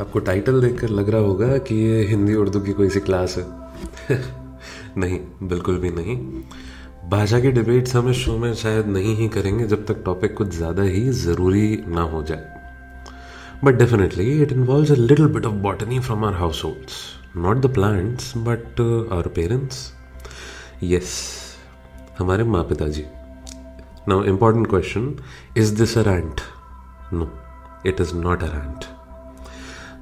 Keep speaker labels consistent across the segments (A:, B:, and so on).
A: आपको टाइटल देखकर लग रहा होगा कि ये हिंदी उर्दू की कोई सी क्लास है। नहीं, बिल्कुल भी नहीं। भाषा के डिबेट्स हम इस शो में शायद नहीं ही करेंगे जब तक टॉपिक कुछ ज़्यादा ही ज़रूरी ना हो जाए। But definitely it involve a little bit of botany from our households not the plants but our parents yes हमारे माँ पिताजी now important question is this a rant no it is not a rant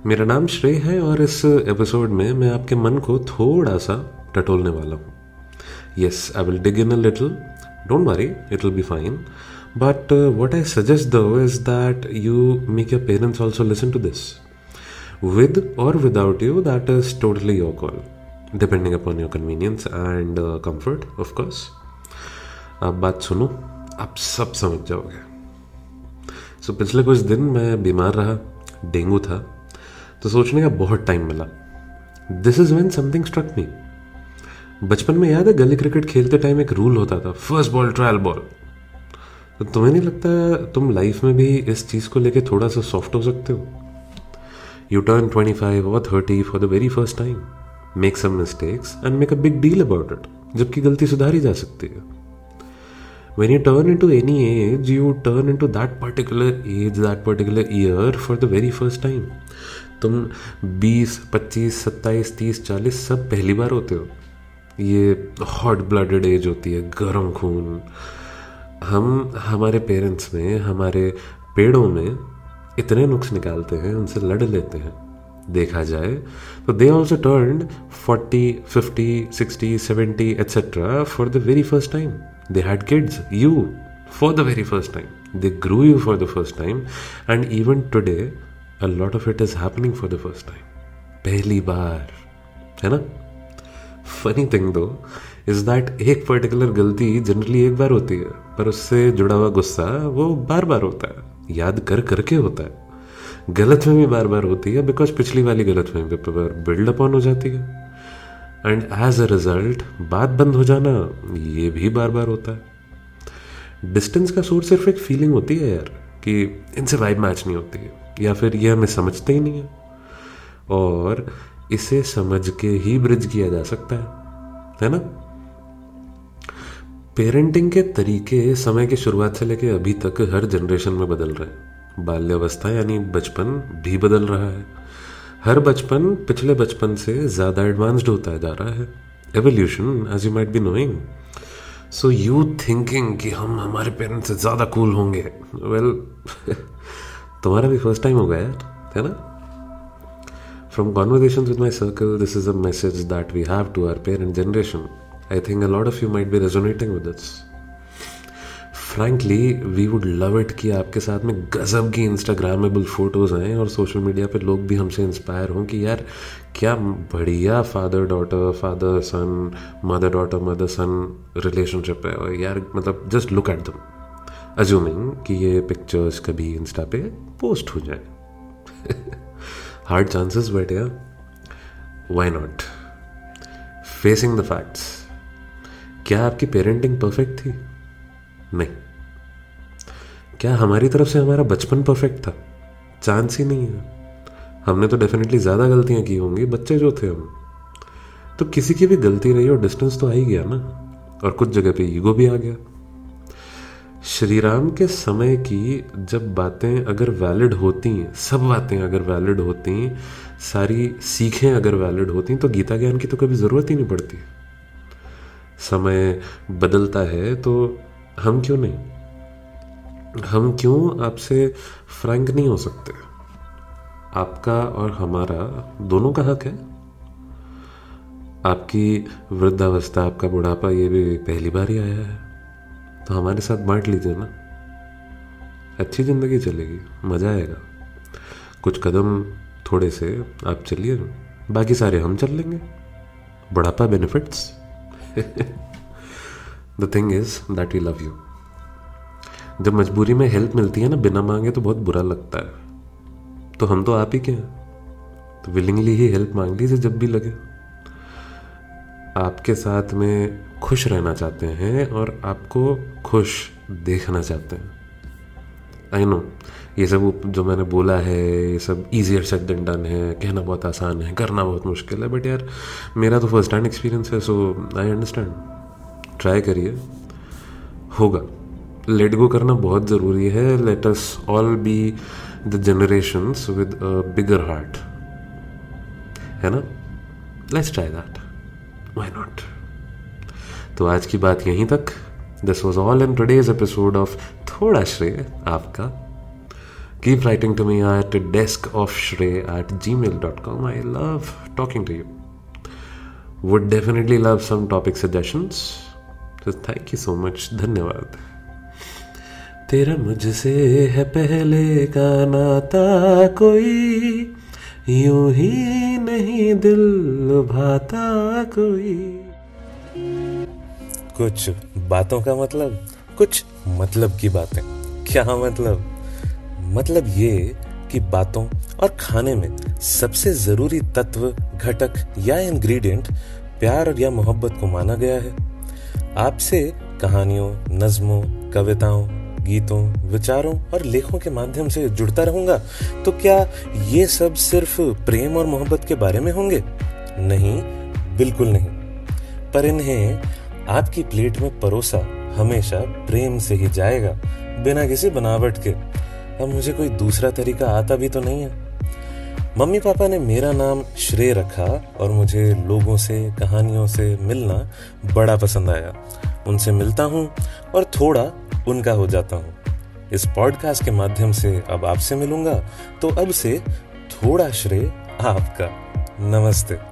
A: मेरा नाम श्रेय है और इस episode में मैं आपके मन को थोड़ा सा टटोलने वाला हूँ। Yes I will dig in a little don't worry it will be fine but what I suggest the is that you make your parents also listen to this with or without you that is totally your call depending upon your convenience and comfort of course आप बात सुनो आप सब समझ जाओगे। सो so, पिछले कुछ दिन मैं बीमार रहा डेंगू था। तो सोचने का बहुत टाइम मिला। This is when something struck me बचपन में याद है, गली क्रिकेट खेलते टाइम एक रूल होता था फ़र्स्ट बॉल ट्रायल बॉल तो तुम्हें नहीं लगता तुम लाइफ में भी इस चीज़ को लेके थोड़ा सा सॉफ्ट हो सकते हो? You turn twenty five or thirty for the very first time make some mistakes and make a big deal about it जबकि गलती सुधारी जा सकती है। When you turn into any age, you turn into that particular age, that particular year for the very first time. तुम 20, 25, 27, 30, 40 सब पहली बार होते हो। ये हॉट ब्लडेड एज होती है गर्म खून। हम हमारे पेरेंट्स में हमारे पेड़ों में इतने नुक्स निकालते हैं उनसे लड़ लेते हैं। देखा जाए तो they also turn forty fifty sixty seventy etcetera for the very first time they had kids you for the very first time they grew you for the first time and even today a lot of it is happening for the first time पहली बार, है ना? Funny thing though is that एक particular गलती generally एक बार होती है, पर उससे जुड़ा हुआ गुस्सा वो बार बार होता है, याद कर करके होता है। गलत में भी बार बार होती है बिकॉज़ पिछली वाली गलत में पर बिल्ड अपॉन हो जाती है। एंड एज अ रिज़ल्ट बात बंद हो जाना, ये भी बार बार होता है। डिस्टेंस का सोर्स सिर्फ़ एक फीलिंग होती है यार, कि इनसे वाइब मैच नहीं होती है। या फिर ये हमें समझते ही नहीं है। और इसे समझ के ही ब्रिज किया जा सकता है है ना? पेरेंटिंग के तरीके समय की शुरुआत से लेकर अभी तक हर जनरेशन में बदल रहे हैं। बाल्यावस्था यानी बचपन भी बदल रहा है। हर बचपन पिछले बचपन से ज़्यादा एडवांस्ड होता जा रहा है। Evolution as you might be knowing so you thinking कि हम हमारे पेरेंट्स से ज़्यादा कूल होंगे। वेल well, तुम्हारा भी फ़र्स्ट टाइम होगा यार है ना From conversations with my circle, this is a message that we have to our parent generation. I think a lot of you might be resonating with this. Frankly we would love it कि आपके साथ में गज़ब की Instagrammable photos आएँ और social media पे लोग भी हमसे इंस्पायर हों कि यार क्या बढ़िया father daughter father son mother daughter mother son relationship है और यार मतलब just look at them assuming कि ये पिक्चर्स कभी इंस्टा पे पोस्ट हो जाए। Hard chances but why not facing the facts क्या आपकी पेरेंटिंग परफेक्ट थी? नहीं। क्या हमारी तरफ़ से हमारा बचपन परफेक्ट था? चांस ही नहीं है। हमने तो डेफिनेटली ज़्यादा गलतियाँ की होंगी, बच्चे जो थे हम। तो किसी की भी गलती रही और डिस्टेंस तो आ ही गया ना। और कुछ जगह पे ईगो भी आ गया। श्री राम के समय की जब बातें अगर वैलिड होती सब बातें अगर वैलिड होती सारी सीखें अगर वैलिड होती तो गीता ज्ञान की तो कभी ज़रूरत ही नहीं पड़ती। समय बदलता है तो हम क्यों नहीं? हम क्यों आपसे फ्रैंक नहीं हो सकते? आपका और हमारा दोनों का हक है। आपकी वृद्धावस्था, आपका बुढ़ापा, ये भी पहली बार ही आया है। तो हमारे साथ बांट लीजिए ना। अच्छी ज़िंदगी चलेगी, मज़ा आएगा। कुछ कदम थोड़े से आप चलिए, बाकी सारे हम चल लेंगे। बुढ़ापा benefits the thing is that we love you जब मजबूरी में हेल्प मिलती है ना, बिना मांगे तो बहुत बुरा लगता है। तो हम तो आप ही के हैं। तो विलिंगली ही हेल्प मांग लीजिए जब भी लगे। आपके साथ में खुश रहना चाहते हैं और आपको खुश देखना चाहते हैं। आई नो ये सब जो मैंने बोला है, ये सब ईजियर सेट डन है, कहना बहुत आसान है, करना बहुत मुश्किल है बट यार, मेरा तो फ़र्स्ट हैंड एक्सपीरियंस है सो आई अंडरस्टैंड ट्राई करिए। होगा। लेट गो करना बहुत ज़रूरी है। Let us all be the generation with bigger heart है ना? Let's try that why not तो आज की बात यहीं तक। This was all in today's episode of थोड़ा श्रेय आपका। Keep writing to me at desk of Shrey at Gmail dot com I love talking to you would definitely love some topic suggestions तो thank you so much धन्यवाद। तेरा मुझसे है पहले का नाता कोई यूँ ही नहीं दिल भाता कोई।
B: कुछ बातों का मतलब? कुछ मतलब की बातें। क्या मतलब? मतलब ये कि बातों और खाने में सबसे ज़रूरी तत्व, घटक या इंग्रेडिएंट प्यार या मोहब्बत को माना गया है। आपसे कहानियों, नज्मों, कविताओं गीतों, विचारों और लेखों के माध्यम से जुड़ता रहूँगा तो क्या ये सब सिर्फ़ प्रेम और मोहब्बत के बारे में होंगे? नहीं, बिल्कुल नहीं। पर इन्हें आपकी प्लेट में परोसा हमेशा प्रेम से ही जाएगा, बिना किसी बनावट के। अब मुझे कोई दूसरा तरीका आता भी तो नहीं है। मम्मी पापा ने मेरा नाम श्रेय रखा और मुझे लोगों से, कहानियों से मिलना बड़ा पसंद आया। उनसे मिलता हूँ और थोड़ा उनका हो जाता हूँ। इस पॉडकास्ट के माध्यम से अब आपसे मिलूँगा तो अब से थोड़ा श्रेय आपका। नमस्ते।